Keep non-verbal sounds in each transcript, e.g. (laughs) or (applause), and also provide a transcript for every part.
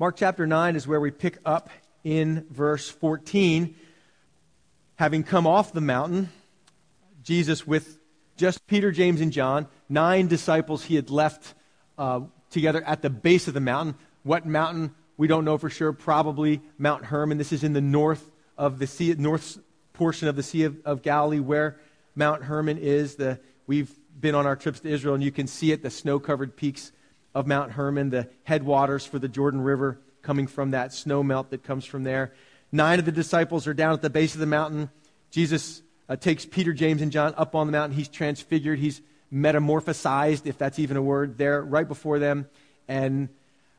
Mark chapter 9 is where we pick up in verse 14. Having come off the mountain, Jesus, with just Peter, James, and John, nine disciples he had left uh, together at the base of the mountain. What mountain? We don't know for sure. Probably Mount Hermon. This is in the north of the sea, north portion of the Sea of, of Galilee, where Mount Hermon is. The, we've been on our trips to Israel, and you can see it, the snow covered peaks of Mount Hermon, the headwaters for the Jordan River coming from that snow melt that comes from there. Nine of the disciples are down at the base of the mountain. Jesus uh, takes Peter, James, and John up on the mountain. He's transfigured. He's metamorphosized, if that's even a word, there right before them. And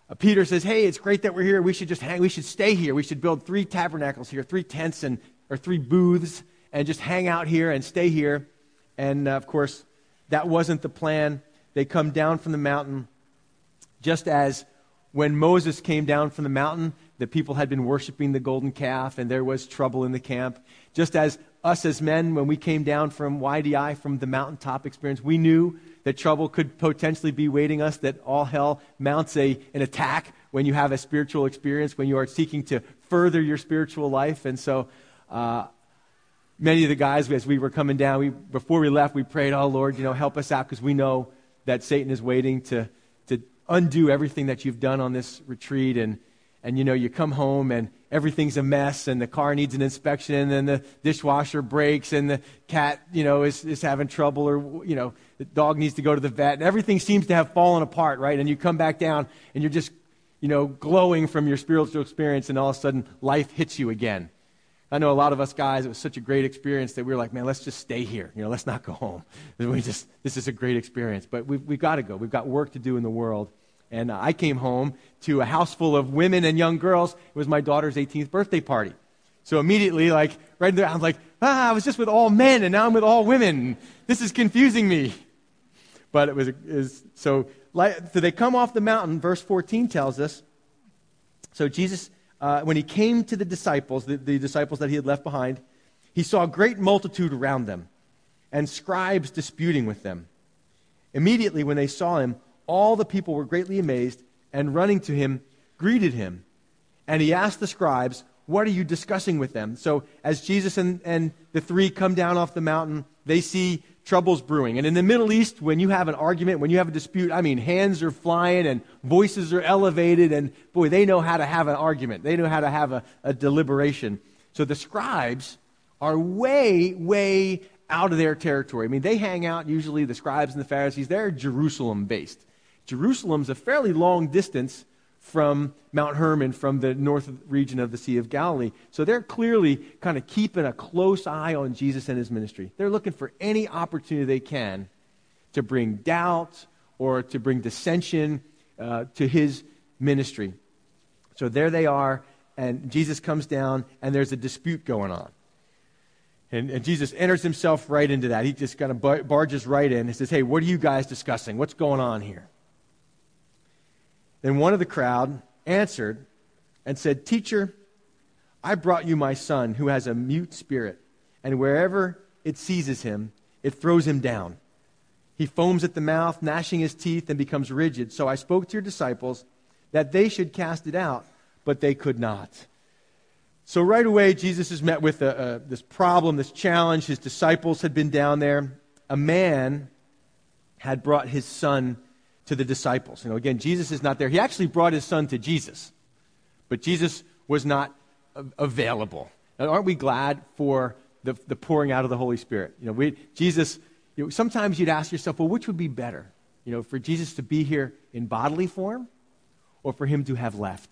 uh, Peter says, Hey, it's great that we're here. We should just hang, we should stay here. We should build three tabernacles here, three tents and, or three booths, and just hang out here and stay here. And uh, of course, that wasn't the plan. They come down from the mountain just as when Moses came down from the mountain, the people had been worshiping the golden calf and there was trouble in the camp. Just as us as men, when we came down from YDI, from the mountaintop experience, we knew that trouble could potentially be waiting us, that all hell mounts a, an attack when you have a spiritual experience, when you are seeking to further your spiritual life. And so, uh, many of the guys, as we were coming down, we, before we left, we prayed, Oh Lord, you know, help us out because we know that Satan is waiting to, to undo everything that you've done on this retreat. And, and you know, you come home and everything's a mess and the car needs an inspection and the dishwasher breaks and the cat, you know, is, is having trouble or, you know, the dog needs to go to the vet and everything seems to have fallen apart, right? And you come back down and you're just, you know, glowing from your spiritual experience and all of a sudden life hits you again. I know a lot of us guys, it was such a great experience that we were like, man, let's just stay here. You know, let's not go home. (laughs) We just, this is a great experience. But we've, we've got to go. We've got work to do in the world. And uh, I came home to a house full of women and young girls. It was my daughter's 18th birthday party. So immediately, like, right there, I'm like, ah, I was just with all men and now I'm with all women. This is confusing me. But it was, so, like, so they come off the mountain, verse 14 tells us. So Jesus, uh, when he came to the disciples, the, the disciples that he had left behind, he saw a great multitude around them and scribes disputing with them. Immediately, when they saw him, all the people were greatly amazed and running to him greeted him. And he asked the scribes, What are you discussing with them? So as Jesus and, and the three come down off the mountain, they see troubles brewing. And in the Middle East, when you have an argument, when you have a dispute, I mean, hands are flying and voices are elevated, and boy, they know how to have an argument. They know how to have a, a deliberation. So the scribes are way, way out of their territory. I mean, they hang out, usually, the scribes and the Pharisees, they're Jerusalem based. Jerusalem's a fairly long distance from Mount Hermon, from the north region of the Sea of Galilee. So they're clearly kind of keeping a close eye on Jesus and his ministry. They're looking for any opportunity they can to bring doubt or to bring dissension uh, to his ministry. So there they are, and Jesus comes down, and there's a dispute going on. And, and, Jesus enters himself right into that. He just kind of barges right in and says, Hey, what are you guys discussing? What's going on here? Then one of the crowd answered and said, Teacher, I brought you my son who has a mute spirit, and wherever it seizes him, it throws him down. He foams at the mouth, gnashing his teeth, and becomes rigid. So I spoke to your disciples that they should cast it out, but they could not. So right away, Jesus is met with a, a, this problem, this challenge. His disciples had been down there. A man had brought his son to the disciples. You know, again, Jesus is not there. He actually brought his son to Jesus, but Jesus was not available. Now, aren't we glad for the, the pouring out of the Holy Spirit? You know, we, Jesus, you know, sometimes you'd ask yourself, well, which would be better? You know, for Jesus to be here in bodily form or for him to have left?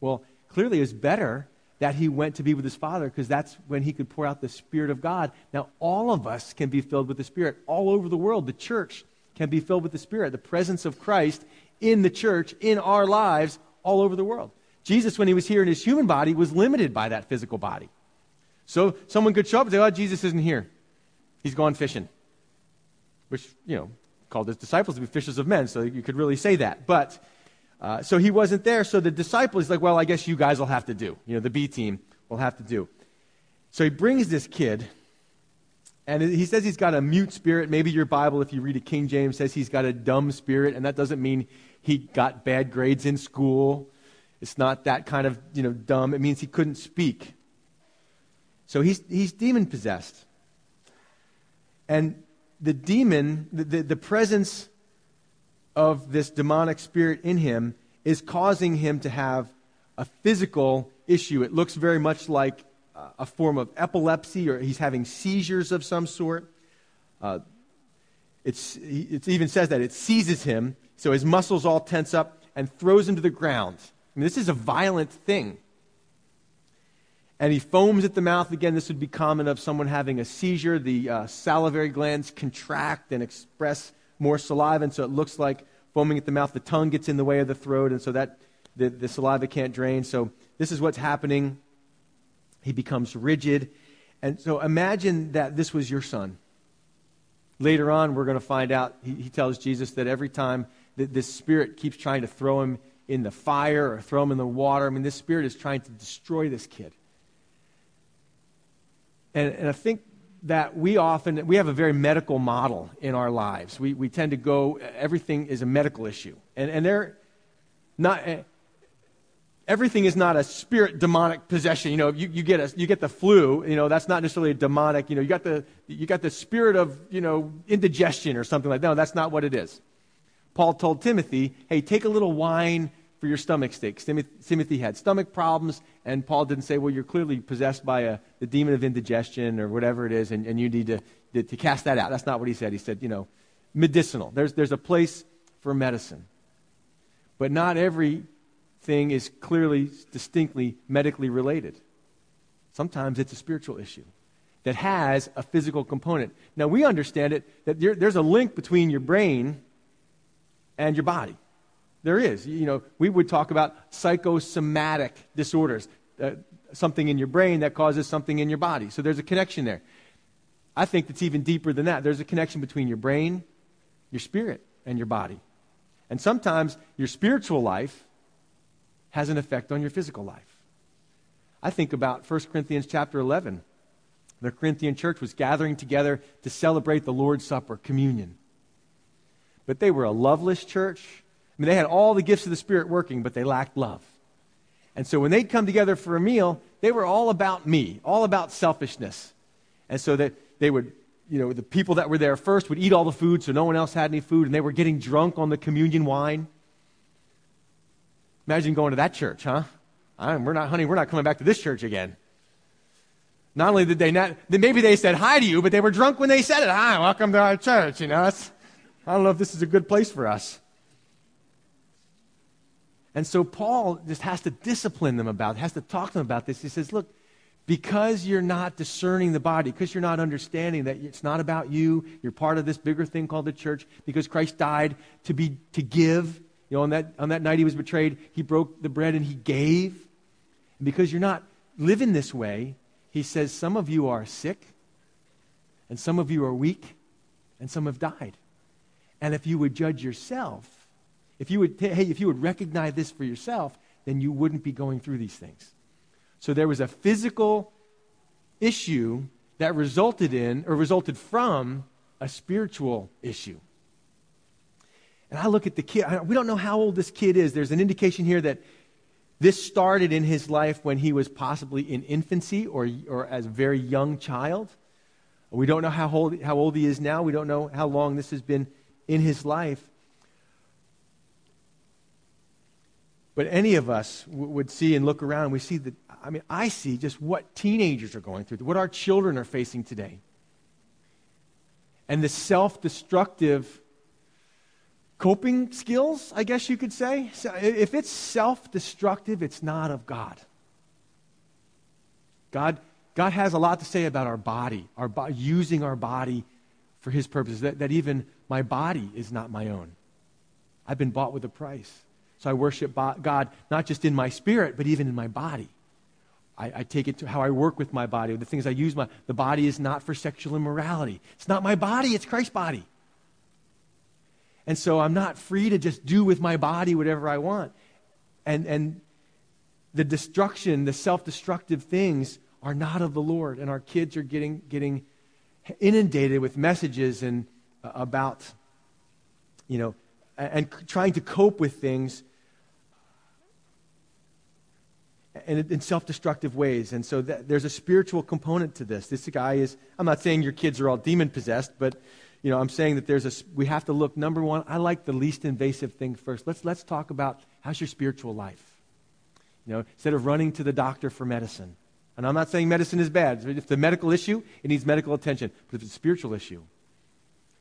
Well, clearly it's better that he went to be with his Father because that's when he could pour out the Spirit of God. Now, all of us can be filled with the Spirit all over the world. The church can be filled with the Spirit, the presence of Christ in the church, in our lives, all over the world. Jesus, when he was here in his human body, was limited by that physical body. So someone could show up and say, Oh, Jesus isn't here. He's gone fishing. Which, you know, called his disciples to be fishers of men, so you could really say that. But, uh, so he wasn't there, so the disciples, like, well, I guess you guys will have to do. You know, the B team will have to do. So he brings this kid and he says he's got a mute spirit. Maybe your Bible, if you read it, King James says he's got a dumb spirit, and that doesn't mean he got bad grades in school. It's not that kind of, you know, dumb. It means he couldn't speak. So he's, he's demon possessed. And the demon, the, the, the presence of this demonic spirit in him is causing him to have a physical issue. It looks very much like a form of epilepsy or he's having seizures of some sort. Uh, it even says that it seizes him, so his muscles all tense up and throws him to the ground. I mean, this is a violent thing. And he foams at the mouth. Again, this would be common of someone having a seizure. The uh, salivary glands contract and express more saliva, and so it looks like foaming at the mouth. The tongue gets in the way of the throat, and so that the, the saliva can't drain. So this is what's happening. He becomes rigid. And so imagine that this was your son. Later on, we're going to find out, he, he tells Jesus that every time that this spirit keeps trying to throw him in the fire or throw him in the water, I mean, this spirit is trying to destroy this kid. And, and I think that we often we have a very medical model in our lives. We, we tend to go everything is a medical issue, and and they're not. Eh, Everything is not a spirit demonic possession. You know, you, you get a, you get the flu. You know, that's not necessarily a demonic. You know, you got the you got the spirit of you know indigestion or something like that. No, that's not what it is. Paul told Timothy, "Hey, take a little wine for your stomach stakes. Timothy had stomach problems, and Paul didn't say, well, you're clearly possessed by a, the demon of indigestion or whatever it is, and, and you need to, to, to cast that out. That's not what he said. He said, you know, medicinal. There's, there's a place for medicine. But not everything is clearly, distinctly medically related. Sometimes it's a spiritual issue that has a physical component. Now, we understand it that there, there's a link between your brain and your body. There is. You know, we would talk about psychosomatic disorders, uh, something in your brain that causes something in your body. So there's a connection there. I think it's even deeper than that. There's a connection between your brain, your spirit, and your body. And sometimes your spiritual life has an effect on your physical life. I think about 1 Corinthians chapter 11. The Corinthian church was gathering together to celebrate the Lord's Supper, communion. But they were a loveless church. I mean, they had all the gifts of the Spirit working, but they lacked love. And so when they'd come together for a meal, they were all about me, all about selfishness. And so that they would, you know, the people that were there first would eat all the food so no one else had any food, and they were getting drunk on the communion wine. Imagine going to that church, huh? I'm, we're not, honey, we're not coming back to this church again. Not only did they not, maybe they said hi to you, but they were drunk when they said it. Hi, welcome to our church. You know, I don't know if this is a good place for us. And so Paul just has to discipline them about has to talk to them about this. He says, look, because you're not discerning the body, because you're not understanding that it's not about you, you're part of this bigger thing called the church, because Christ died to be to give. You know, on that on that night he was betrayed, he broke the bread and he gave. And because you're not living this way, he says some of you are sick, and some of you are weak, and some have died. And if you would judge yourself, if you would, hey, if you would recognize this for yourself, then you wouldn't be going through these things. So there was a physical issue that resulted in, or resulted from, a spiritual issue. And I look at the kid, we don't know how old this kid is. There's an indication here that this started in his life when he was possibly in infancy or, or as a very young child. We don't know how old, how old he is now. We don't know how long this has been in his life. But any of us w- would see and look around, and we see that, I mean, I see just what teenagers are going through, what our children are facing today. And the self destructive coping skills, I guess you could say. So if it's self destructive, it's not of God. God, God has a lot to say about our body, our bo- using our body for His purposes, that, that even my body is not my own. I've been bought with a price. So I worship God not just in my spirit, but even in my body. I, I, take it to how I work with my body, the things I use. My, the body is not for sexual immorality. It's not my body, it's Christ's body. And so I'm not free to just do with my body whatever I want. And, and the destruction, the self destructive things are not of the Lord. And our kids are getting, getting inundated with messages and, uh, about, you know, and trying to cope with things and in self destructive ways. And so there's a spiritual component to this. This guy is, I'm not saying your kids are all demon possessed, but you know, I'm saying that there's a, we have to look, number one, I like the least invasive thing first. Let's, let's talk about how's your spiritual life? You know, instead of running to the doctor for medicine. And I'm not saying medicine is bad. If it's a medical issue, it needs medical attention. But if it's a spiritual issue,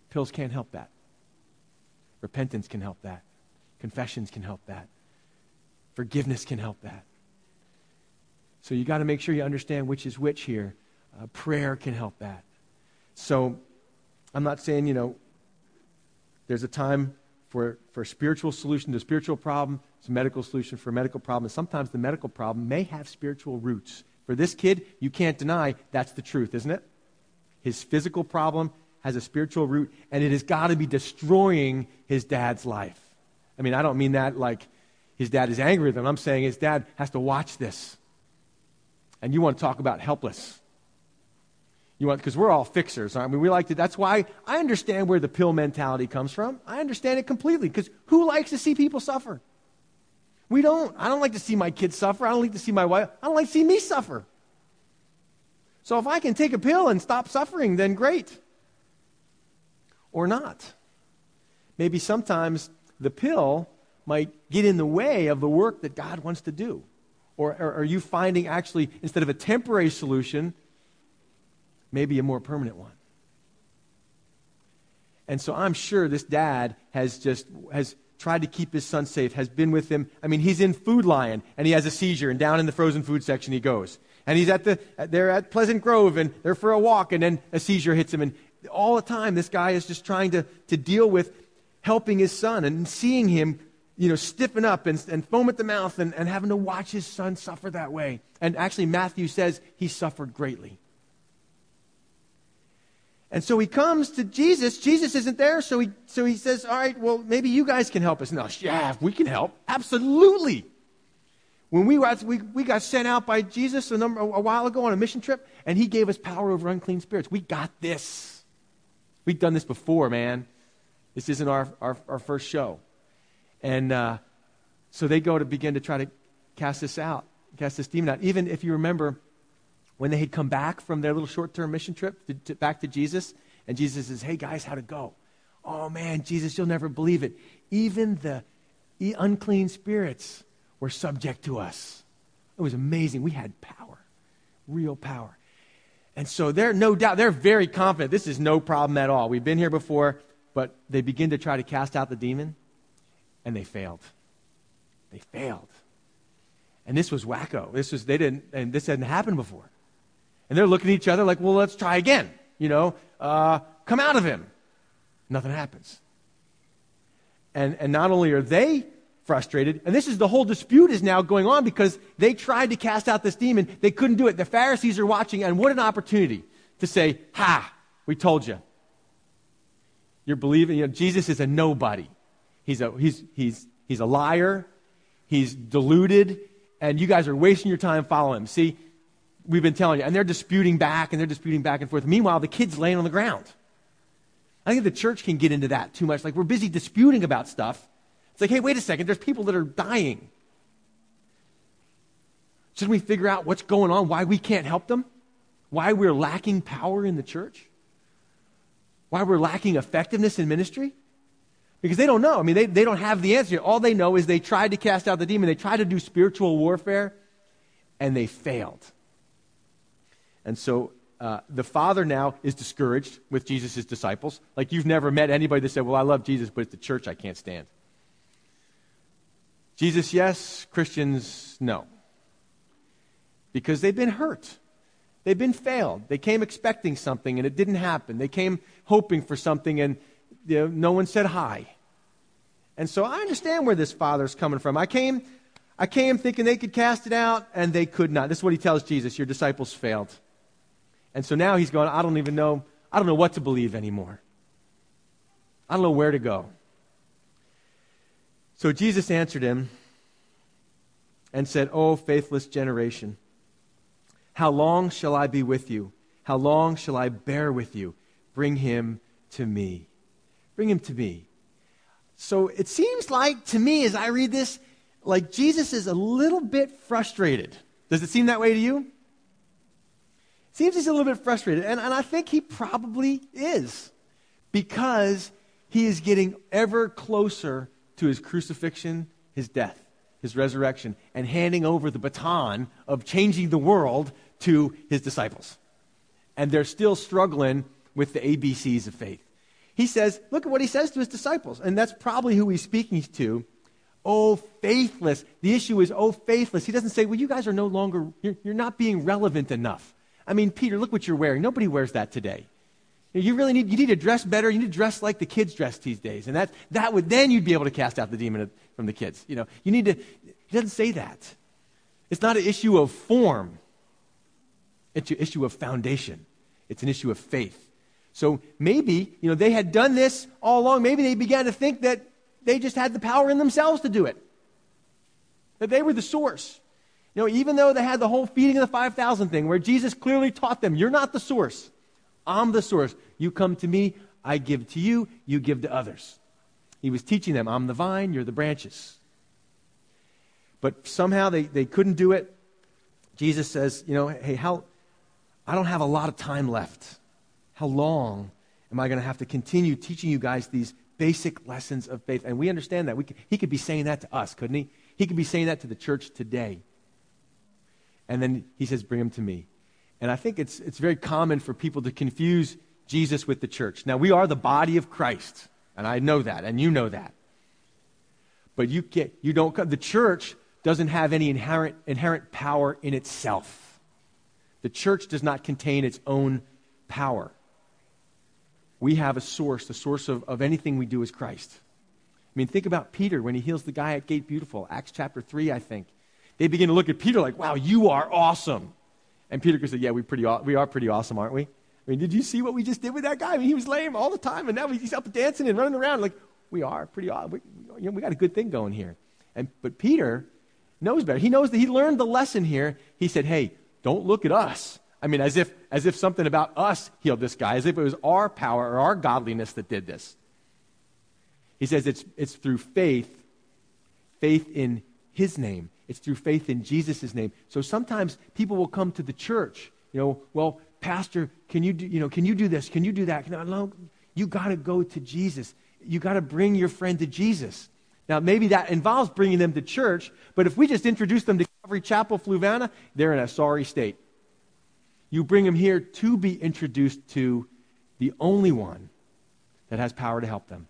pills can't help that. Repentance can help that. Confessions can help that. Forgiveness can help that. So you got to make sure you understand which is which here. Uh, prayer can help that. So I'm not saying, you know, there's a time for, for a spiritual solution to a spiritual problem, it's a medical solution for a medical problem. And sometimes the medical problem may have spiritual roots. For this kid, you can't deny that's the truth, isn't it? His physical problem has a spiritual root, and it has got to be destroying his dad's life. I mean, I don't mean that like his dad is angry with him. I'm saying his dad has to watch this. And you want to talk about helpless. You want because we're all fixers, aren't we? We like to. That's why I understand where the pill mentality comes from. I understand it completely because who likes to see people suffer? We don't. I don't like to see my kids suffer. I don't like to see my wife. I don't like to see me suffer. So if I can take a pill and stop suffering, then great. Or not. Maybe sometimes the pill might get in the way of the work that God wants to do. Or, or are you finding actually, instead of a temporary solution, maybe a more permanent one. And so I'm sure this dad has just has tried to keep his son safe, has been with him. I mean, he's in Food Lion and he has a seizure, and down in the frozen food section he goes. And he's at the they're at Pleasant Grove and they're for a walk, and then a seizure hits him. And all the time, this guy is just trying to, to deal with helping his son and seeing him, you know, stiffen up and, and foam at the mouth and, and having to watch his son suffer that way. And actually, Matthew says he suffered greatly. And so he comes to Jesus. Jesus isn't there, so he, so he says, All right, well, maybe you guys can help us. No, yeah, we can help. Absolutely. When we, were, we, we got sent out by Jesus a, number, a while ago on a mission trip, and he gave us power over unclean spirits. We got this. We've done this before, man. This isn't our, our, our first show. And uh, so they go to begin to try to cast this out, cast this demon out. Even if you remember, when they had come back from their little short term mission trip to, to, back to Jesus, and Jesus says, Hey guys, how'd it go? Oh man, Jesus, you'll never believe it. Even the unclean spirits were subject to us. It was amazing. We had power, real power. And so they're no doubt, they're very confident this is no problem at all. We've been here before, but they begin to try to cast out the demon, and they failed. They failed. And this was wacko. This was, they didn't, and this hadn't happened before. And they're looking at each other like, well, let's try again. You know, uh, come out of him. Nothing happens. And, and not only are they frustrated, and this is the whole dispute is now going on because they tried to cast out this demon. They couldn't do it. The Pharisees are watching, and what an opportunity to say, Ha, we told you. You're believing, you know, Jesus is a nobody. He's a, he's, he's, he's a liar. He's deluded, and you guys are wasting your time following him. See, we've been telling you. And they're disputing back and they're disputing back and forth. Meanwhile, the kid's laying on the ground. I think the church can get into that too much. Like we're busy disputing about stuff. It's like, hey, wait a second, there's people that are dying. Shouldn't we figure out what's going on, why we can't help them? Why we're lacking power in the church? Why we're lacking effectiveness in ministry? Because they don't know. I mean, they, they don't have the answer. All they know is they tried to cast out the demon, they tried to do spiritual warfare, and they failed. And so uh, the father now is discouraged with Jesus' disciples. Like you've never met anybody that said, Well, I love Jesus, but it's the church I can't stand. Jesus, yes. Christians, no. Because they've been hurt. They've been failed. They came expecting something and it didn't happen. They came hoping for something and you know, no one said hi. And so I understand where this father's coming from. I came, I came thinking they could cast it out and they could not. This is what he tells Jesus Your disciples failed. And so now he's going, I don't even know, I don't know what to believe anymore. I don't know where to go. So Jesus answered him and said, Oh, faithless generation, how long shall I be with you? How long shall I bear with you? Bring him to me. Bring him to me. So it seems like to me, as I read this, like Jesus is a little bit frustrated Does it seem that way to you? Seems he's a little bit frustrated. And, and I think he probably is because he is getting ever closer to his crucifixion, his death, his resurrection, and handing over the baton of changing the world to his disciples. And they're still struggling with the ABCs of faith. He says, look at what he says to his disciples, and that's probably who he's speaking to. Oh, faithless. The issue is, oh, faithless. He doesn't say, well, you guys are no longer, you're, you're not being relevant enough. I mean, Peter, look what you're wearing. Nobody wears that today. You really need, you need to dress better. You need to dress like the kids dress these days. And that, that would, then you'd be able to cast out the demon from the kids. You know, you need to, he doesn't say that. It's not an issue of form. It's an issue of foundation. It's an issue of faith. So maybe, you know, they had done this all along. Maybe they began to think that they just had the power in themselves to do it. That they were the source. You know, even though they had the whole feeding of the 5,000 thing where Jesus clearly taught them, you're not the source. I'm the source. You come to me, I give to you, you give to others. He was teaching them, I'm the vine, you're the branches. But somehow they, they couldn't do it. Jesus says, you know, hey, how, I don't have a lot of time left. How long am I going to have to continue teaching you guys these basic lessons of faith? And we understand that. We could, he could be saying that to us, couldn't he? He could be saying that to the church today. And then he says, Bring him to me. And I think it's, it's very common for people to confuse Jesus with the church. Now, we are the body of Christ, and I know that, and you know that. But you, get, you don't, the church doesn't have any inherent, inherent power in itself. The church does not contain its own power. We have a source. The source of, of anything we do is Christ. I mean, think about Peter when he heals the guy at Gate Beautiful, Acts chapter 3, I think. They begin to look at Peter like, wow, you are awesome. And Peter could say, yeah, we, pretty, we are pretty awesome, aren't we? I mean, did you see what we just did with that guy? I mean, he was lame all the time, and now he's up dancing and running around. Like, we are pretty awesome. We, you know, we got a good thing going here. And, but Peter knows better. He knows that he learned the lesson here. He said, hey, don't look at us. I mean, as if, as if something about us healed this guy, as if it was our power or our godliness that did this. He says it's, it's through faith, faith in his name. It's through faith in Jesus' name. So sometimes people will come to the church, you know, well, Pastor, can you do, you know, can you do this? Can you do that? No, you got to go to Jesus. You got to bring your friend to Jesus. Now, maybe that involves bringing them to church, but if we just introduce them to Calvary Chapel, Fluvanna, they're in a sorry state. You bring them here to be introduced to the only one that has power to help them.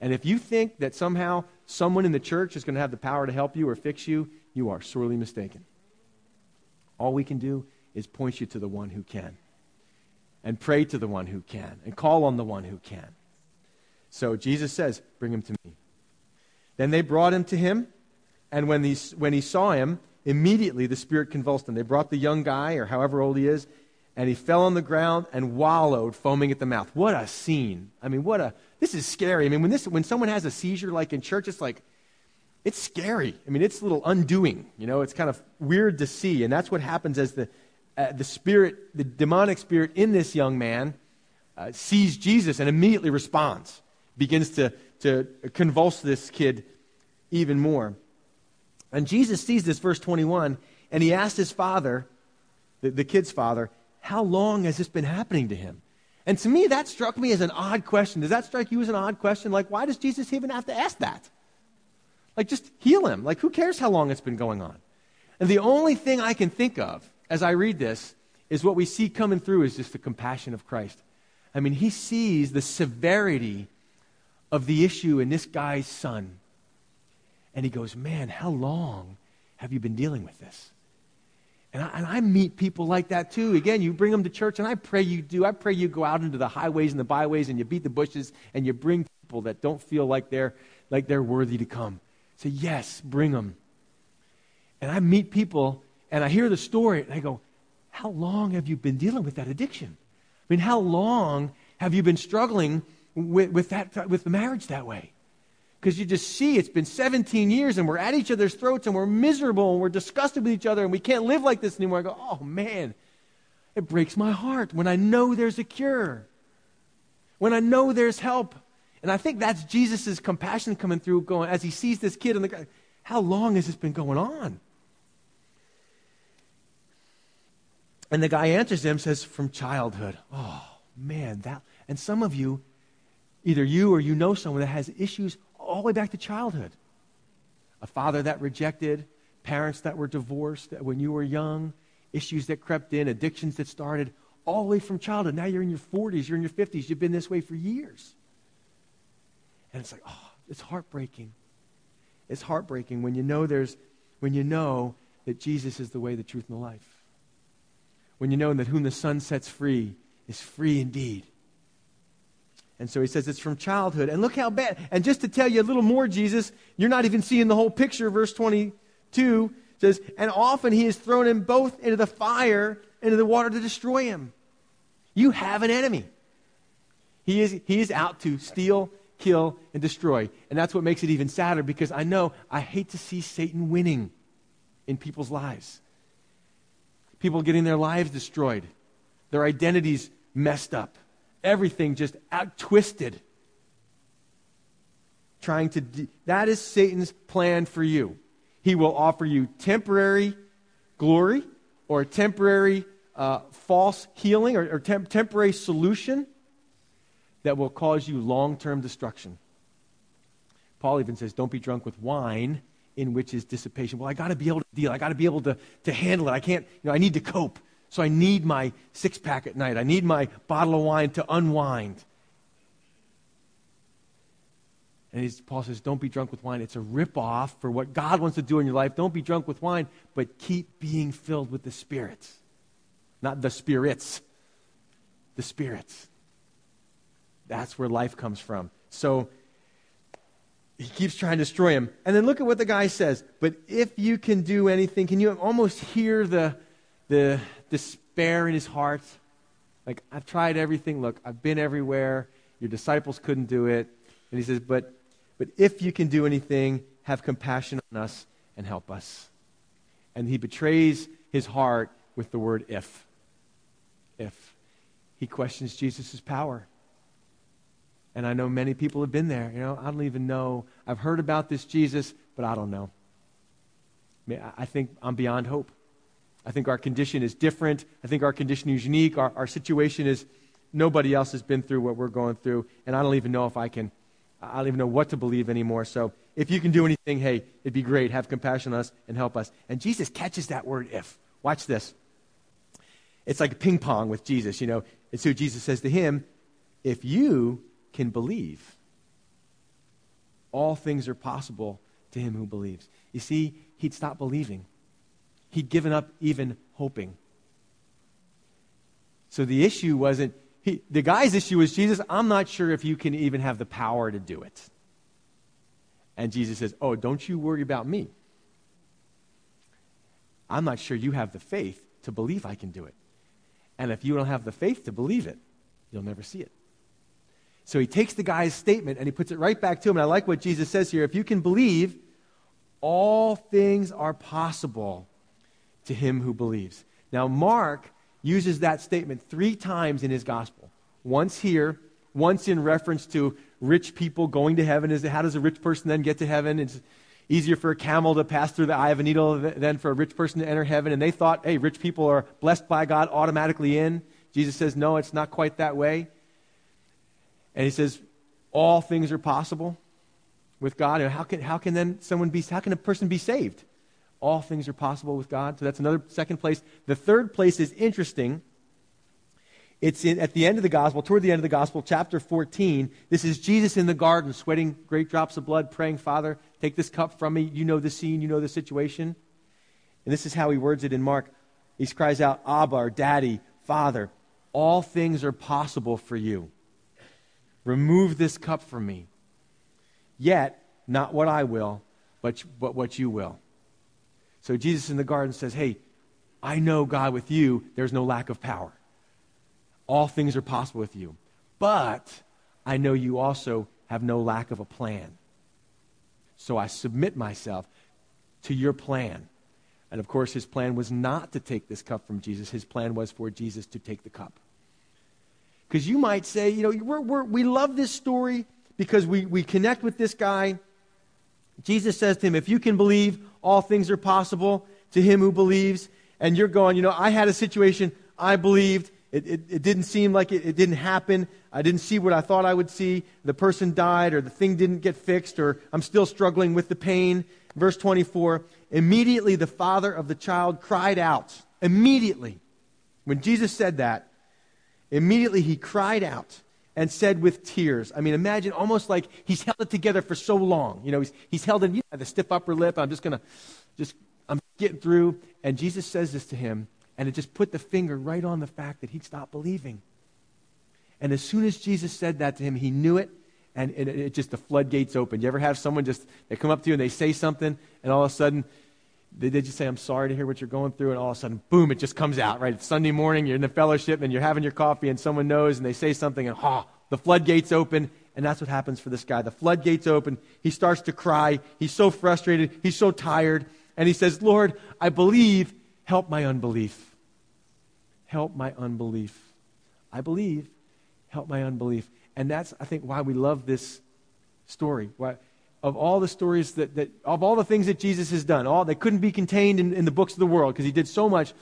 And if you think that somehow someone in the church is going to have the power to help you or fix you, you are sorely mistaken. All we can do is point you to the one who can, and pray to the one who can, and call on the one who can. So Jesus says, Bring him to me. Then they brought him to him, and when he, when he saw him, immediately the spirit convulsed him. They brought the young guy, or however old he is, and he fell on the ground and wallowed, foaming at the mouth. What a scene. I mean, what a, this is scary. I mean, when, this, when someone has a seizure, like in church, it's like, it's scary. I mean, it's a little undoing. You know, it's kind of weird to see. And that's what happens as the, uh, the spirit, the demonic spirit in this young man uh, sees Jesus and immediately responds, begins to, to convulse this kid even more. And Jesus sees this, verse 21, and he asked his father, the, the kid's father, how long has this been happening to him? And to me, that struck me as an odd question. Does that strike you as an odd question? Like, why does Jesus even have to ask that? Like, just heal him. Like, who cares how long it's been going on? And the only thing I can think of as I read this is what we see coming through is just the compassion of Christ. I mean, he sees the severity of the issue in this guy's son. And he goes, Man, how long have you been dealing with this? And I, and I, meet people like that too. Again, you bring them to church, and I pray you do. I pray you go out into the highways and the byways and you beat the bushes and you bring people that don't feel like they're, like they're worthy to come. Say, yes, bring them. And I meet people and I hear the story and I go, how long have you been dealing with that addiction? I mean, how long have you been struggling with, with, that, with the marriage that way? Because you just see it's been 17 years and we're at each other's throats and we're miserable and we're disgusted with each other and we can't live like this anymore. I go, oh man, it breaks my heart when I know there's a cure, when I know there's help. And I think that's Jesus' compassion coming through, going as he sees this kid in the guy. how long has this been going on? And the guy answers him, says, From childhood. Oh, man. that. And some of you, either you or you know someone that has issues all the way back to childhood. A father that rejected, parents that were divorced that when you were young, issues that crept in, addictions that started all the way from childhood. Now you're in your 40s, you're in your 50s, you've been this way for years. And it's like, oh, it's heartbreaking. It's heartbreaking when you know there's when you know that Jesus is the way, the truth, and the life. When you know that whom the Son sets free is free indeed. And so he says it's from childhood. And look how bad. And just to tell you a little more, Jesus, you're not even seeing the whole picture. Verse 22 says, And often he has thrown him both into the fire into the water to destroy him. You have an enemy. He is, he is out to steal, kill, and destroy. And that's what makes it even sadder because I know I hate to see Satan winning in people's lives. People getting their lives destroyed, their identities messed up, everything just out twisted. Trying to, de- that is Satan's plan for you. He will offer you temporary glory or temporary uh, false healing or, or temp- temporary solution that will cause you long term destruction. Paul even says, Don't be drunk with wine in which is dissipation. Well, I got to be able to deal. I got to be able to, to handle it. I can't, you know, I need to cope. So I need my six pack at night. I need my bottle of wine to unwind. And Paul says, don't be drunk with wine. It's a ripoff for what God wants to do in your life. Don't be drunk with wine, but keep being filled with the Spirit. Not the spirits, the spirits. That's where life comes from. So he keeps trying to destroy him. And then look at what the guy says. But if you can do anything, can you almost hear the, the despair in his heart? Like, I've tried everything. Look, I've been everywhere. Your disciples couldn't do it. And he says, But, but if you can do anything, have compassion on us and help us. And he betrays his heart with the word if. If. He questions Jesus' power. And I know many people have been there. You know, I don't even know. I've heard about this Jesus, but I don't know. I think I'm beyond hope. I think our condition is different. I think our condition is unique. Our, our situation is nobody else has been through what we're going through. And I don't even know if I can, I don't even know what to believe anymore. So if you can do anything, hey, it'd be great. Have compassion on us and help us. And Jesus catches that word if. Watch this. It's like ping pong with Jesus, you know. And so Jesus says to him, if you can believe. All things are possible to him who believes. You see, he'd stopped believing, he'd given up even hoping. So the issue wasn't, he, the guy's issue was, Jesus, I'm not sure if you can even have the power to do it. And Jesus says, Oh, don't you worry about me. I'm not sure you have the faith to believe I can do it. And if you don't have the faith to believe it, you'll never see it. So he takes the guy's statement and he puts it right back to him. And I like what Jesus says here. If you can believe, all things are possible to him who believes. Now, Mark uses that statement three times in his gospel. Once here, once in reference to rich people going to heaven. Is how does a rich person then get to heaven? It's easier for a camel to pass through the eye of a needle than for a rich person to enter heaven. And they thought, hey, rich people are blessed by God automatically in. Jesus says, no, it's not quite that way. And he says, all things are possible with God. And how can, how can then someone be, how can a person be saved? All things are possible with God. So that's another second place. The third place is interesting. It's in, at the end of the gospel, toward the end of the gospel, chapter 14. This is Jesus in the garden, sweating great drops of blood, praying, Father, take this cup from me. You know the scene, you know the situation. And this is how he words it in Mark. He cries out, Abba, or Daddy, Father, all things are possible for you. Remove this cup from me. Yet, not what I will, but, but what you will. So Jesus in the garden says, Hey, I know, God, with you, there's no lack of power. All things are possible with you. But I know you also have no lack of a plan. So I submit myself to your plan. And of course, his plan was not to take this cup from Jesus. His plan was for Jesus to take the cup. Because you might say, you know, we're, we're, we love this story because we, we connect with this guy. Jesus says to him, If you can believe, all things are possible to him who believes. And you're going, you know, I had a situation, I believed. It, it, it didn't seem like it, it didn't happen. I didn't see what I thought I would see. The person died, or the thing didn't get fixed, or I'm still struggling with the pain. Verse 24 Immediately the father of the child cried out. Immediately. When Jesus said that, immediately he cried out and said with tears. I mean, imagine almost like he's held it together for so long. You know, he's, he's held it, you know, the stiff upper lip. I'm just going to, just, I'm getting through. And Jesus says this to him, and it just put the finger right on the fact that he'd stopped believing. And as soon as Jesus said that to him, he knew it, and it, it just, the floodgates opened. You ever have someone just, they come up to you and they say something, and all of a sudden, they, they just say, I'm sorry to hear what you're going through, and all of a sudden, boom, it just comes out, right? It's Sunday morning, you're in the fellowship, and you're having your coffee, and someone knows, and they say something, and ha, oh, the floodgates open, and that's what happens for this guy. The floodgates open. He starts to cry. He's so frustrated. He's so tired. And he says, Lord, I believe. Help my unbelief. Help my unbelief. I believe. Help my unbelief. And that's, I think, why we love this story. Why, of all the stories that, that, of all the things that Jesus has done, all that couldn't be contained in, in the books of the world because he did so much,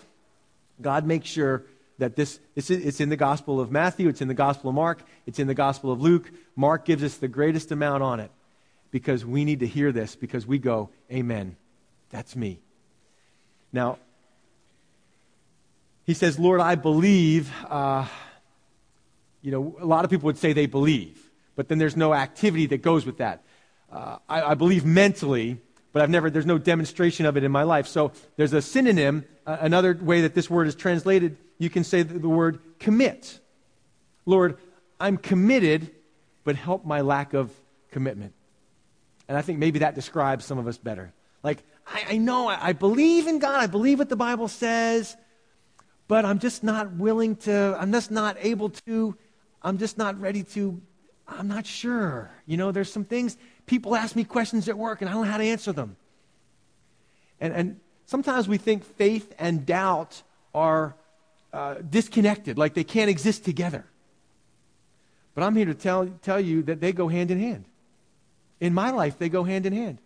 God makes sure that this, it's, it's in the Gospel of Matthew, it's in the Gospel of Mark, it's in the Gospel of Luke. Mark gives us the greatest amount on it because we need to hear this because we go, Amen. That's me. Now, he says, Lord, I believe. Uh, you know, a lot of people would say they believe, but then there's no activity that goes with that. Uh, I, I, believe mentally, but I've never, there's no demonstration of it in my life. So there's a synonym, uh, another way that this word is translated you can say the, word commit. Lord, I'm committed, but help my lack of commitment. And I think maybe that describes some of us better. Like, I, I know, I, I believe in God, I believe what the Bible says, but I'm just not willing to, I'm just not able to, I'm just not ready to, I'm not sure. You know, there's some things, people ask me questions at work and I don't know how to answer them. And, and sometimes we think faith and doubt are uh, disconnected, like they can't exist together. But I'm here to tell, tell you that they go hand in hand. In my life, they go hand in hand.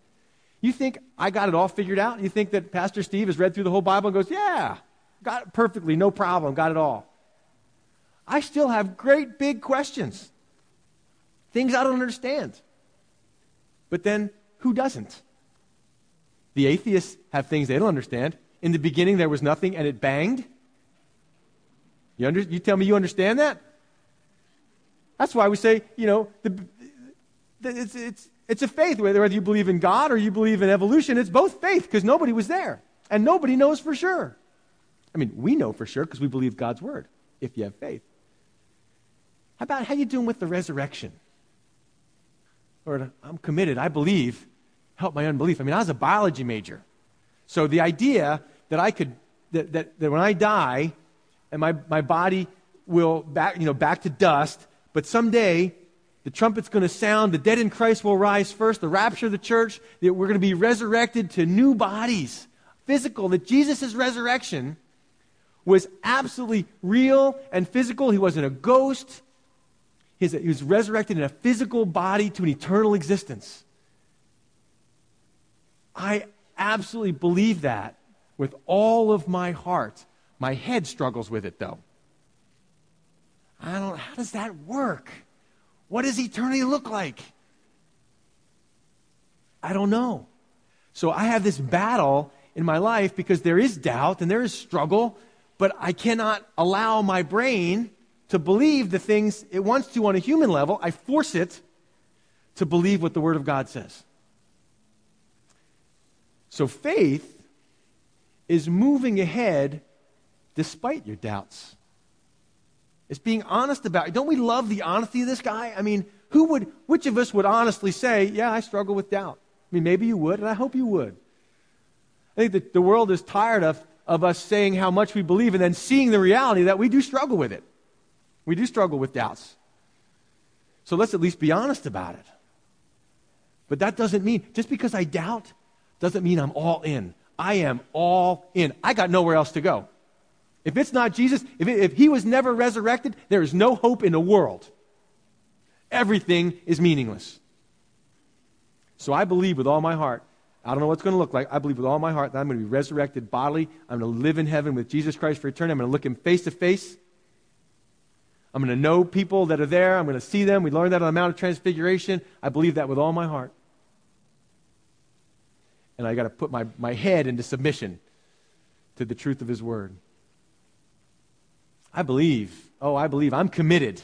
You think I got it all figured out? You think that Pastor Steve has read through the whole Bible and goes, Yeah, got it perfectly, no problem, got it all. I still have great big questions, things I don't understand. But then, who doesn't? The atheists have things they don't understand. In the beginning, there was nothing and it banged. You, under, you tell me you understand that? That's why we say, you know, the, the, it's, it's, it's a faith. Whether, you believe in God or you believe in evolution, it's both faith because nobody was there. And nobody knows for sure. I mean, we know for sure because we believe God's word if you have faith. How about how you doing with the resurrection? Lord, I'm committed. I believe. Help my unbelief. I mean, I was a biology major. So the idea that I could, that, that, that when I die, and my, my body will back, you know, back to dust. But someday, the trumpet's going to sound. The dead in Christ will rise first. The rapture of the church, that we're going to be resurrected to new bodies, physical. That Jesus' resurrection was absolutely real and physical. He wasn't a ghost. He was resurrected in a physical body to an eternal existence. I absolutely believe that with all of my heart. My head struggles with it, though. I don't, how does that work? What does eternity look like? I don't know. So I have this battle in my life because there is doubt and there is struggle, but I cannot allow my brain to believe the things it wants to on a human level. I force it to believe what the Word of God says. So faith is moving ahead despite your doubts. It's being honest about it. Don't we love the honesty of this guy? I mean, who would, which of us would honestly say, yeah, I struggle with doubt? I mean, maybe you would, and I hope you would. I think that the world is tired of, of us saying how much we believe and then seeing the reality that we do struggle with it. We do struggle with doubts. So let's at least be honest about it. But that doesn't mean, just because I doubt, doesn't mean I'm all in. I am all in. I got nowhere else to go. If it's not Jesus, if, it, if he was never resurrected, there is no hope in the world. Everything is meaningless. So I believe with all my heart I don't know what's going to look like. I believe with all my heart that I'm going to be resurrected bodily. I'm going to live in heaven with Jesus Christ for eternity. I'm going to look him face to face. I'm going to know people that are there. I'm going to see them. We learned that on the Mount of Transfiguration. I believe that with all my heart. And I got to put my, my head into submission to the truth of his word. I believe. Oh, I believe. I'm committed.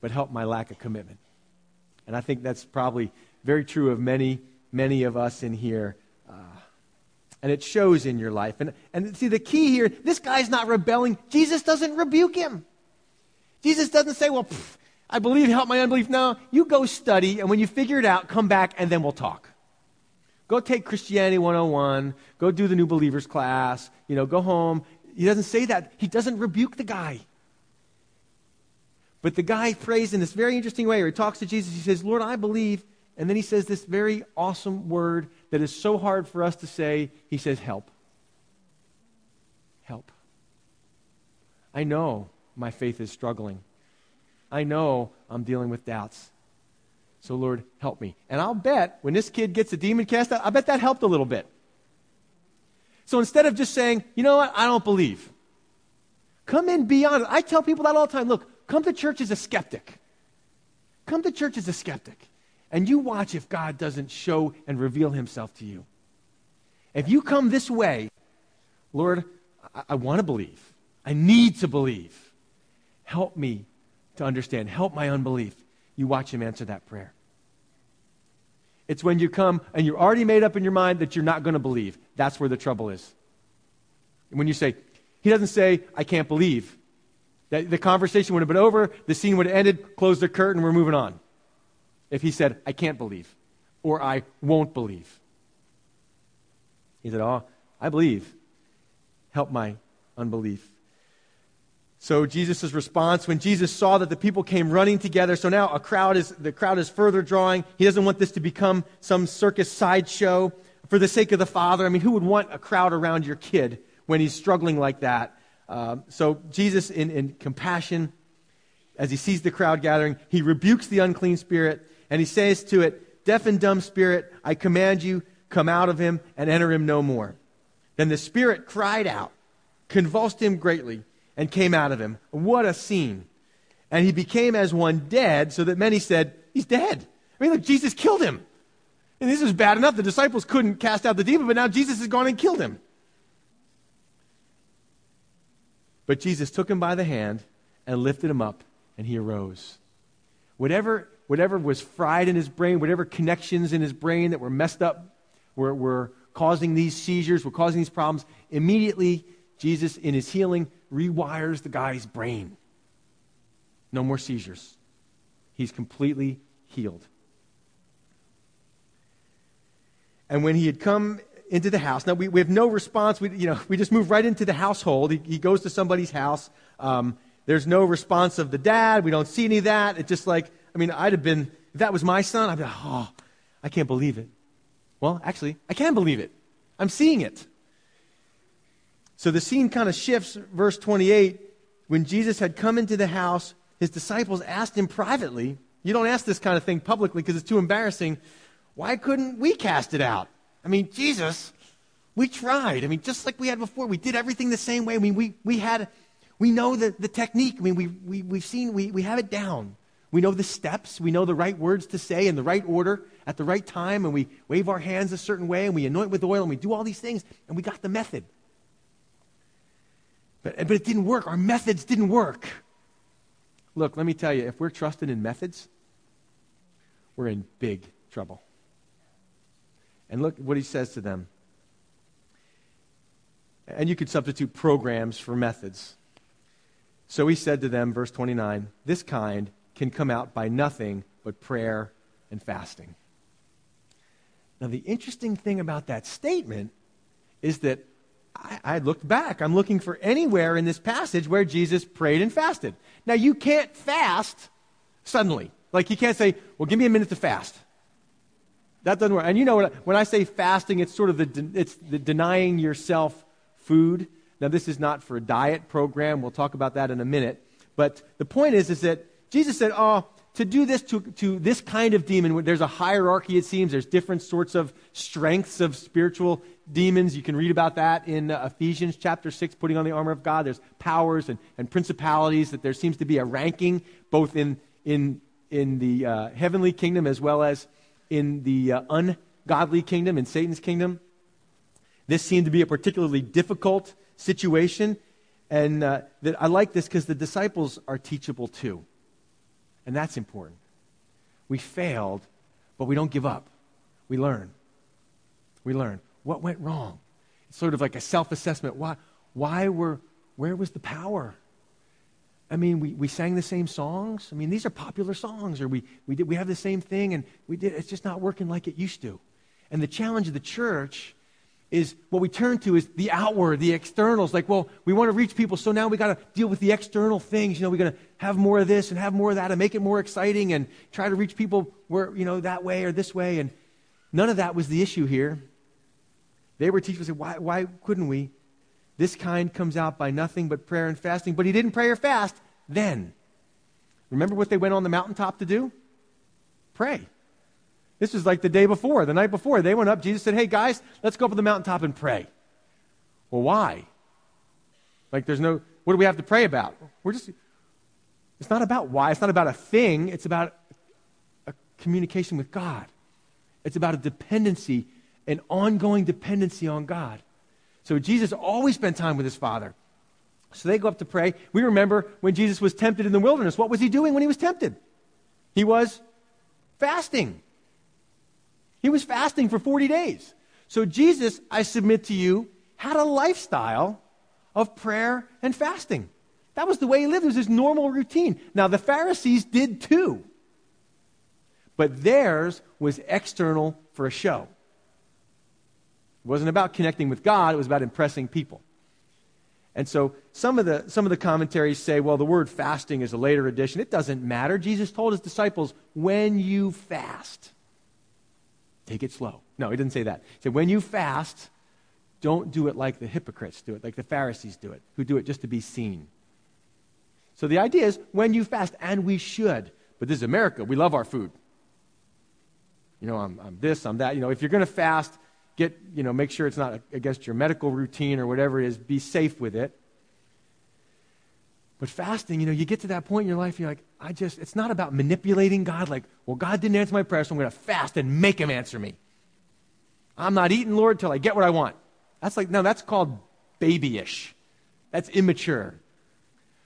But help my lack of commitment. And I think that's probably very true of many many of us in here. Uh, and it shows in your life. And, and see, the key here this guy's not rebelling. Jesus doesn't rebuke him. Jesus doesn't say, well, pff, I believe, help my unbelief. No, you go study, and when you figure it out, come back, and then we'll talk. Go take Christianity 101. Go do the new believers class. You know, go home. He doesn't say that. He doesn't rebuke the guy. But the guy prays in this very interesting way, where he talks to Jesus. He says, Lord, I believe, and then he says this very awesome word that is so hard for us to say. He says, Help. Help. I know my faith is struggling. I know I'm dealing with doubts. So, Lord, help me. And I'll bet when this kid gets a demon cast out, I bet that helped a little bit. So instead of just saying, you know what, I don't believe, come in, beyond. I tell people that all the time look, come to church as a skeptic. Come to church as a skeptic and you watch if God doesn't show and reveal himself to you. If you come this way, Lord, I, I want to believe. I need to believe. Help me to understand. Help my unbelief. You watch him answer that prayer. It's when you come and you're already made up in your mind that you're not going to believe. That's where the trouble is. And When you say, he doesn't say, I can't believe. That the conversation would have been over, the scene would have ended, close the curtain, we're moving on if he said, I can't believe or I won't believe? He said, Oh, I believe. Help my unbelief. So Jesus' response, when Jesus saw that the people came running together, so now a crowd is the crowd is further drawing. He doesn't want this to become some circus sideshow for the sake of the Father. I mean, who would want a crowd around your kid when he's struggling like that? Uh, so Jesus, in, in compassion, as he sees the crowd gathering, he rebukes the unclean spirit and he says to it, Deaf and dumb spirit, I command you, come out of him and enter him no more. Then the spirit cried out, convulsed him greatly, and came out of him. What a scene. And he became as one dead, so that many said, He's dead. I mean, look, Jesus killed him. And this is bad enough. The disciples couldn't cast out the demon, but now Jesus has gone and killed him. But Jesus took him by the hand and lifted him up, and he arose. Whatever whatever was fried in his brain, whatever connections in his brain that were messed up were, were causing these seizures, were causing these problems, immediately Jesus, in his healing, rewires the guy's brain. No more seizures. He's completely healed. And when he had come into the house, now we, we have no response. We, you know, we just move right into the household. He, he goes to somebody's house. Um, there's no response of the dad. We don't see any of that. It's just like, I mean, I'd have been, if that was my son, I'd be like, oh, I can't believe it. Well, actually, I can believe it. I'm seeing it. So the scene kind of shifts, verse 28. When Jesus had come into the house, his disciples asked him privately, you don't ask this kind of thing publicly because it's too embarrassing. Why couldn't we cast it out? I mean, Jesus, we tried. I mean, just like we had before, we did everything the same way. I mean, we, we had, we know the, the technique. I mean, we, we, we've seen, we, we have it down. We know the steps. We know the right words to say in the right order at the right time. And we wave our hands a certain way and we anoint with oil and we do all these things. And we got the method. But, but it didn't work. Our methods didn't work. Look, let me tell you, if we're trusting in methods, we're in big trouble. And look what he says to them. And you could substitute programs for methods. So he said to them, verse 29, this kind can come out by nothing but prayer and fasting. Now, the interesting thing about that statement is that I, looked back. I'm looking for anywhere in this passage where Jesus prayed and fasted. Now, you can't fast suddenly. Like, you can't say, well, give me a minute to fast. That doesn't work. And you know, when I say fasting, it's sort of the, it's the denying yourself food. Now, this is not for a diet program. We'll talk about that in a minute. But the point is, is that Jesus said, Oh, to do this to, to this kind of demon, there's a hierarchy, it seems. There's different sorts of strengths of spiritual demons. You can read about that in uh, Ephesians chapter 6, putting on the armor of God. There's powers and, and principalities, that there seems to be a ranking both in, in, in the uh, heavenly kingdom as well as in the uh, ungodly kingdom, in Satan's kingdom. This seemed to be a particularly difficult situation. And uh, that I like this because the disciples are teachable too. And that's important. We failed, but we don't give up. We learn. We learn. What went wrong? It's sort of like a self assessment. Why, why were, where was the power? I mean, we, we sang the same songs. I mean, these are popular songs, or we, we, did, we have the same thing, and we did, it's just not working like it used to. And the challenge of the church is what we turn to is the outward, the externals. Like, well, we want to reach people, so now we got to deal with the external things. You know, we're going to have more of this and have more of that and make it more exciting and try to reach people where, you know, that way or this way. And none of that was the issue here. They were teaching, said, why, why couldn't we? This kind comes out by nothing but prayer and fasting. But he didn't pray or fast then. Remember what they went on the mountaintop to do? Pray. This was like the day before, the night before. They went up. Jesus said, Hey, guys, let's go up to the mountaintop and pray. Well, why? Like, there's no, what do we have to pray about? We're just, it's not about why. It's not about a thing. It's about a communication with God. It's about a dependency, an ongoing dependency on God. So Jesus always spent time with his Father. So they go up to pray. We remember when Jesus was tempted in the wilderness. What was he doing when he was tempted? He was fasting. He was fasting for 40 days. So Jesus, I submit to you, had a lifestyle of prayer and fasting. That was the way he lived. It was his normal routine. Now, the Pharisees did too. But theirs was external for a show. It wasn't about connecting with God, it was about impressing people. And so some of the, some of the commentaries say, well, the word fasting is a later addition. It doesn't matter. Jesus told his disciples, when you fast, Take it slow. No, he didn't say that. He said, when you fast, don't do it like the hypocrites do it, like the Pharisees do it, who do it just to be seen. So the idea is when you fast, and we should, but this is America. We love our food. You know, I'm, I'm this, I'm that. You know, if you're going to fast, get, you know, make sure it's not against your medical routine or whatever it is. Be safe with it. But fasting, you know, you get to that point in your life, you're like, I just, it's not about manipulating God, like, well, God didn't answer my prayer, so I'm going to fast and make him answer me. I'm not eating, Lord, till I get what I want. That's like, no, that's called babyish. That's immature.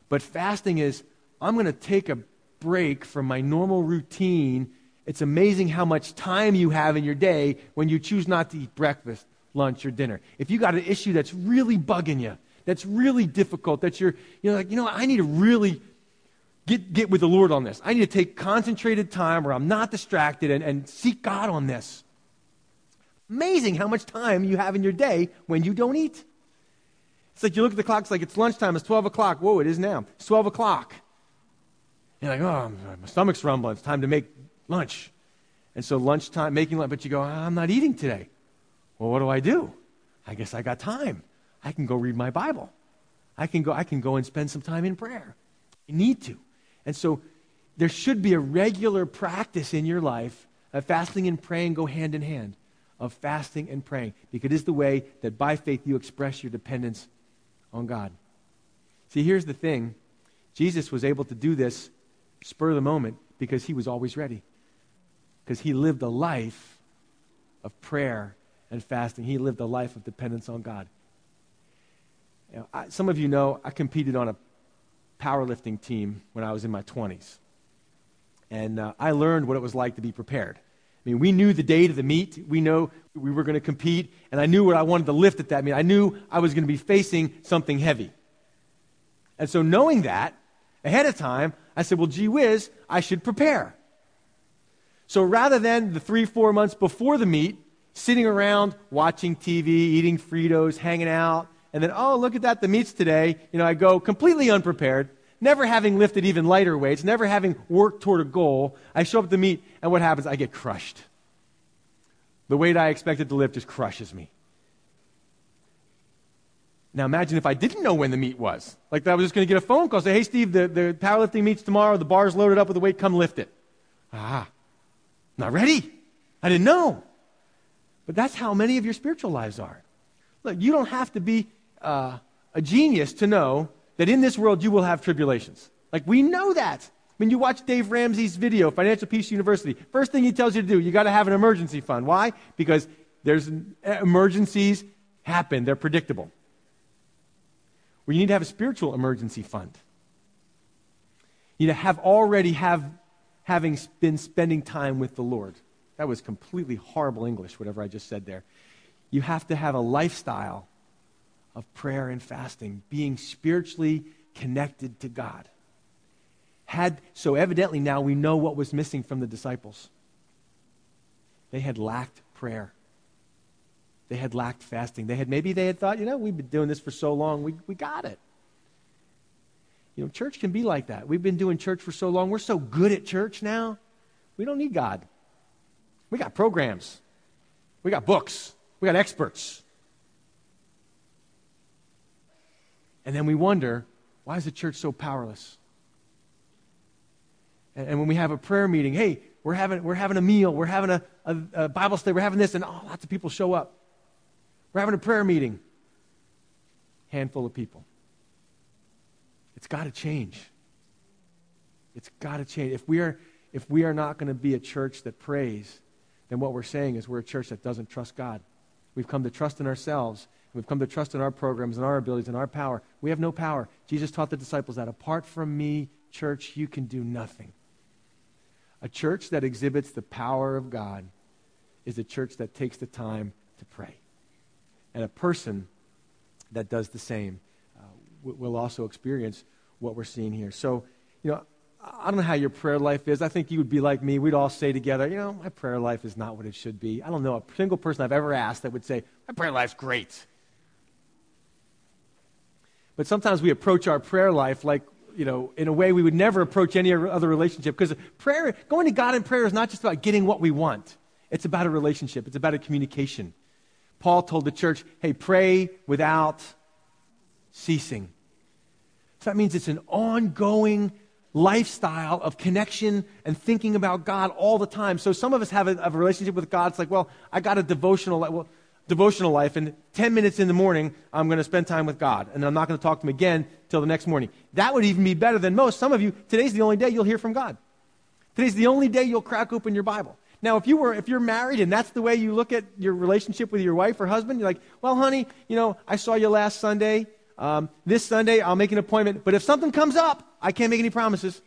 But fasting is, I'm going to take a break from my normal routine. It's amazing how much time you have in your day when you choose not to eat breakfast, lunch, or dinner. If you got an issue that's really bugging you, that's really difficult, that you're, you know, like, you know, I need to really get, get with the Lord on this. I need to take concentrated time where I'm not distracted and, and seek God on this. Amazing how much time you have in your day when you don't eat. It's like you look at the clock, it's like it's lunchtime, it's 12 o'clock. Whoa, it is now. It's 12 o'clock. You're like, oh, my stomach's rumbling. It's time to make lunch. And so lunchtime, making lunch, but you go, I'm not eating today. Well, what do I do? I guess I got time. I can go read my Bible. I can go, I can go and spend some time in prayer. I need to. And so there should be a regular practice in your life of fasting and praying go hand in hand, of fasting and praying, because it is the way that by faith you express your dependence on God. See, here's the thing Jesus was able to do this spur of the moment because he was always ready, because he lived a life of prayer and fasting. He lived a life of dependence on God. You know, I, some of you know I competed on a powerlifting team when I was in my 20s. And uh, I learned what it was like to be prepared. I mean, we knew the date of the meet. We know we were going to compete. And I knew what I wanted to lift at that meet. I knew I was going to be facing something heavy. And so, knowing that ahead of time, I said, well, gee whiz, I should prepare. So, rather than the three, four months before the meet, sitting around watching TV, eating Fritos, hanging out, and then, oh, look at that, the meet's today. You know, I go completely unprepared, never having lifted even lighter weights, never having worked toward a goal. I show up at the meet, and what happens? I get crushed. The weight I expected to lift just crushes me. Now imagine if I didn't know when the meet was. Like I was just going to get a phone call, say, hey, Steve, the, the powerlifting meet's tomorrow, the bar's loaded up with the weight, come lift it. Ah, not ready. I didn't know. But that's how many of your spiritual lives are. Look, you don't have to be uh, a genius to know that in this world you will have tribulations. Like, we know that. When you watch Dave Ramsey's video, Financial Peace University, first thing he tells you to do, you got to have an emergency fund. Why? Because there's emergencies happen. They're predictable. Well, you need to have a spiritual emergency fund. You need to have already have having been spending time with the Lord. That was completely horrible English, whatever I just said there. You have to have a lifestyle of prayer and fasting, being spiritually connected to God had so evidently now we know what was missing from the disciples. They had lacked prayer. They had lacked fasting. They had maybe they had thought, you know, we've been doing this for so long, we, we got it. You know, church can be like that. We've been doing church for so long. We're so good at church now. We don't need God. We got programs. We got books. We got experts. And then we wonder, why is the church so powerless? And, and when we have a prayer meeting, hey, we're having, we're having a meal, we're having a, a, a Bible study, we're having this, and oh, lots of people show up. We're having a prayer meeting. Handful of people. It's got to change. It's got to change. If we are, if we are not going to be a church that prays, then what we're saying is we're a church that doesn't trust God. We've come to trust in ourselves. We've come to trust in our programs and our abilities and our power. We have no power. Jesus taught the disciples that apart from me, church, you can do nothing. A church that exhibits the power of God is a church that takes the time to pray. And a person that does the same uh, will also experience what we're seeing here. So, you know, I don't know how your prayer life is. I think you would be like me. We'd all say together, you know, my prayer life is not what it should be. I don't know a single person I've ever asked that would say, my prayer life's great. But sometimes we approach our prayer life like you know, in a way we would never approach any other relationship. Because prayer, going to God in prayer is not just about getting what we want. It's about a relationship. It's about a communication. Paul told the church, hey, pray without ceasing. So that means it's an ongoing lifestyle of connection and thinking about God all the time. So some of us have a, a relationship with God. It's like, well, I got a devotional. Well, devotional life, and 10 minutes in the morning, I'm going to spend time with God. And I'm not going to talk to him again till the next morning. That would even be better than most. Some of you, today's the only day you'll hear from God. Today's the only day you'll crack open your Bible. Now, if you were, if you're married and that's the way you look at your relationship with your wife or husband, you're like, well, honey, you know, I saw you last Sunday. Um, this Sunday, I'll make an appointment. But if something comes up, I can't make any promises.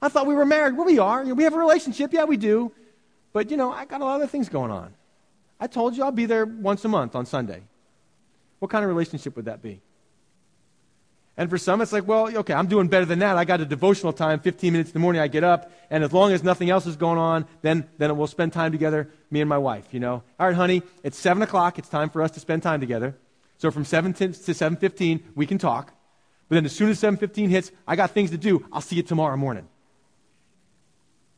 I thought we were married. Well, we are. We have a relationship. Yeah, we do. But, you know, I got a lot of other things going on. I told you I'll be there once a month on Sunday. What kind of relationship would that be? And for some, it's like, well, okay, I'm doing better than that. I got a devotional time, 15 minutes in the morning, I get up, and as long as nothing else is going on, then, then we'll spend time together, me and my wife, you know. All right, honey, it's 7 o'clock. It's time for us to spend time together. So from 7 to 7.15, we can talk. But then as soon as 7.15 hits, I got things to do. I'll see you tomorrow morning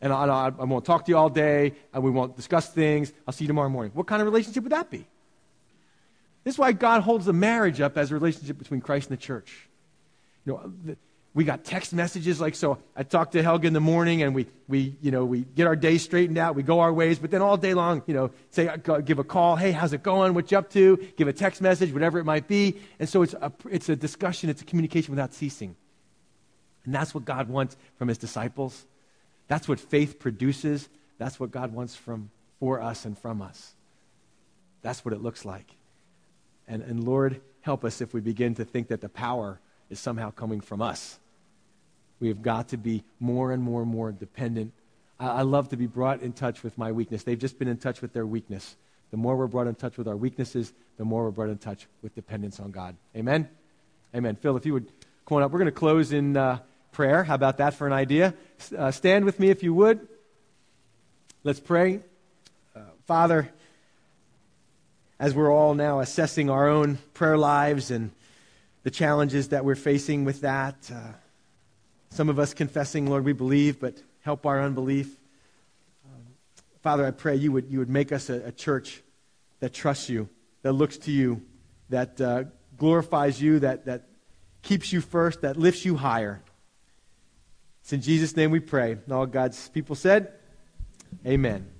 and I, I, I won't talk to you all day, and we won't discuss things. I'll see you tomorrow morning. What kind of relationship would that be? This is why God holds the marriage up as a relationship between Christ and the church. You know, the, we got text messages like so. I talk to Helga in the morning, and we, we, you know, we get our day straightened out. We go our ways, but then all day long, you know, say, uh, give a call. Hey, how's it going? What you up to? Give a text message, whatever it might be. And so it's a, it's a discussion. It's a communication without ceasing. And that's what God wants from His disciples. That's what faith produces. That's what God wants from, for us and from us. That's what it looks like. And, and Lord, help us if we begin to think that the power is somehow coming from us. We have got to be more and more and more dependent. I, I love to be brought in touch with my weakness. They've just been in touch with their weakness. The more we're brought in touch with our weaknesses, the more we're brought in touch with dependence on God. Amen? Amen. Phil, if you would come on up, we're going to close in. Uh, prayer. How about that for an idea? Uh, stand with me if you would. Let's pray. Uh, Father, as we're all now assessing our own prayer lives and the challenges that we're facing with that, uh, some of us confessing, Lord, we believe, but help our unbelief. Um, Father, I pray you would, you would make us a, a, church that trusts you, that looks to you, that uh, glorifies you, that, that keeps you first, that lifts you higher. It's in Jesus' name we pray. And All God's people said, Amen.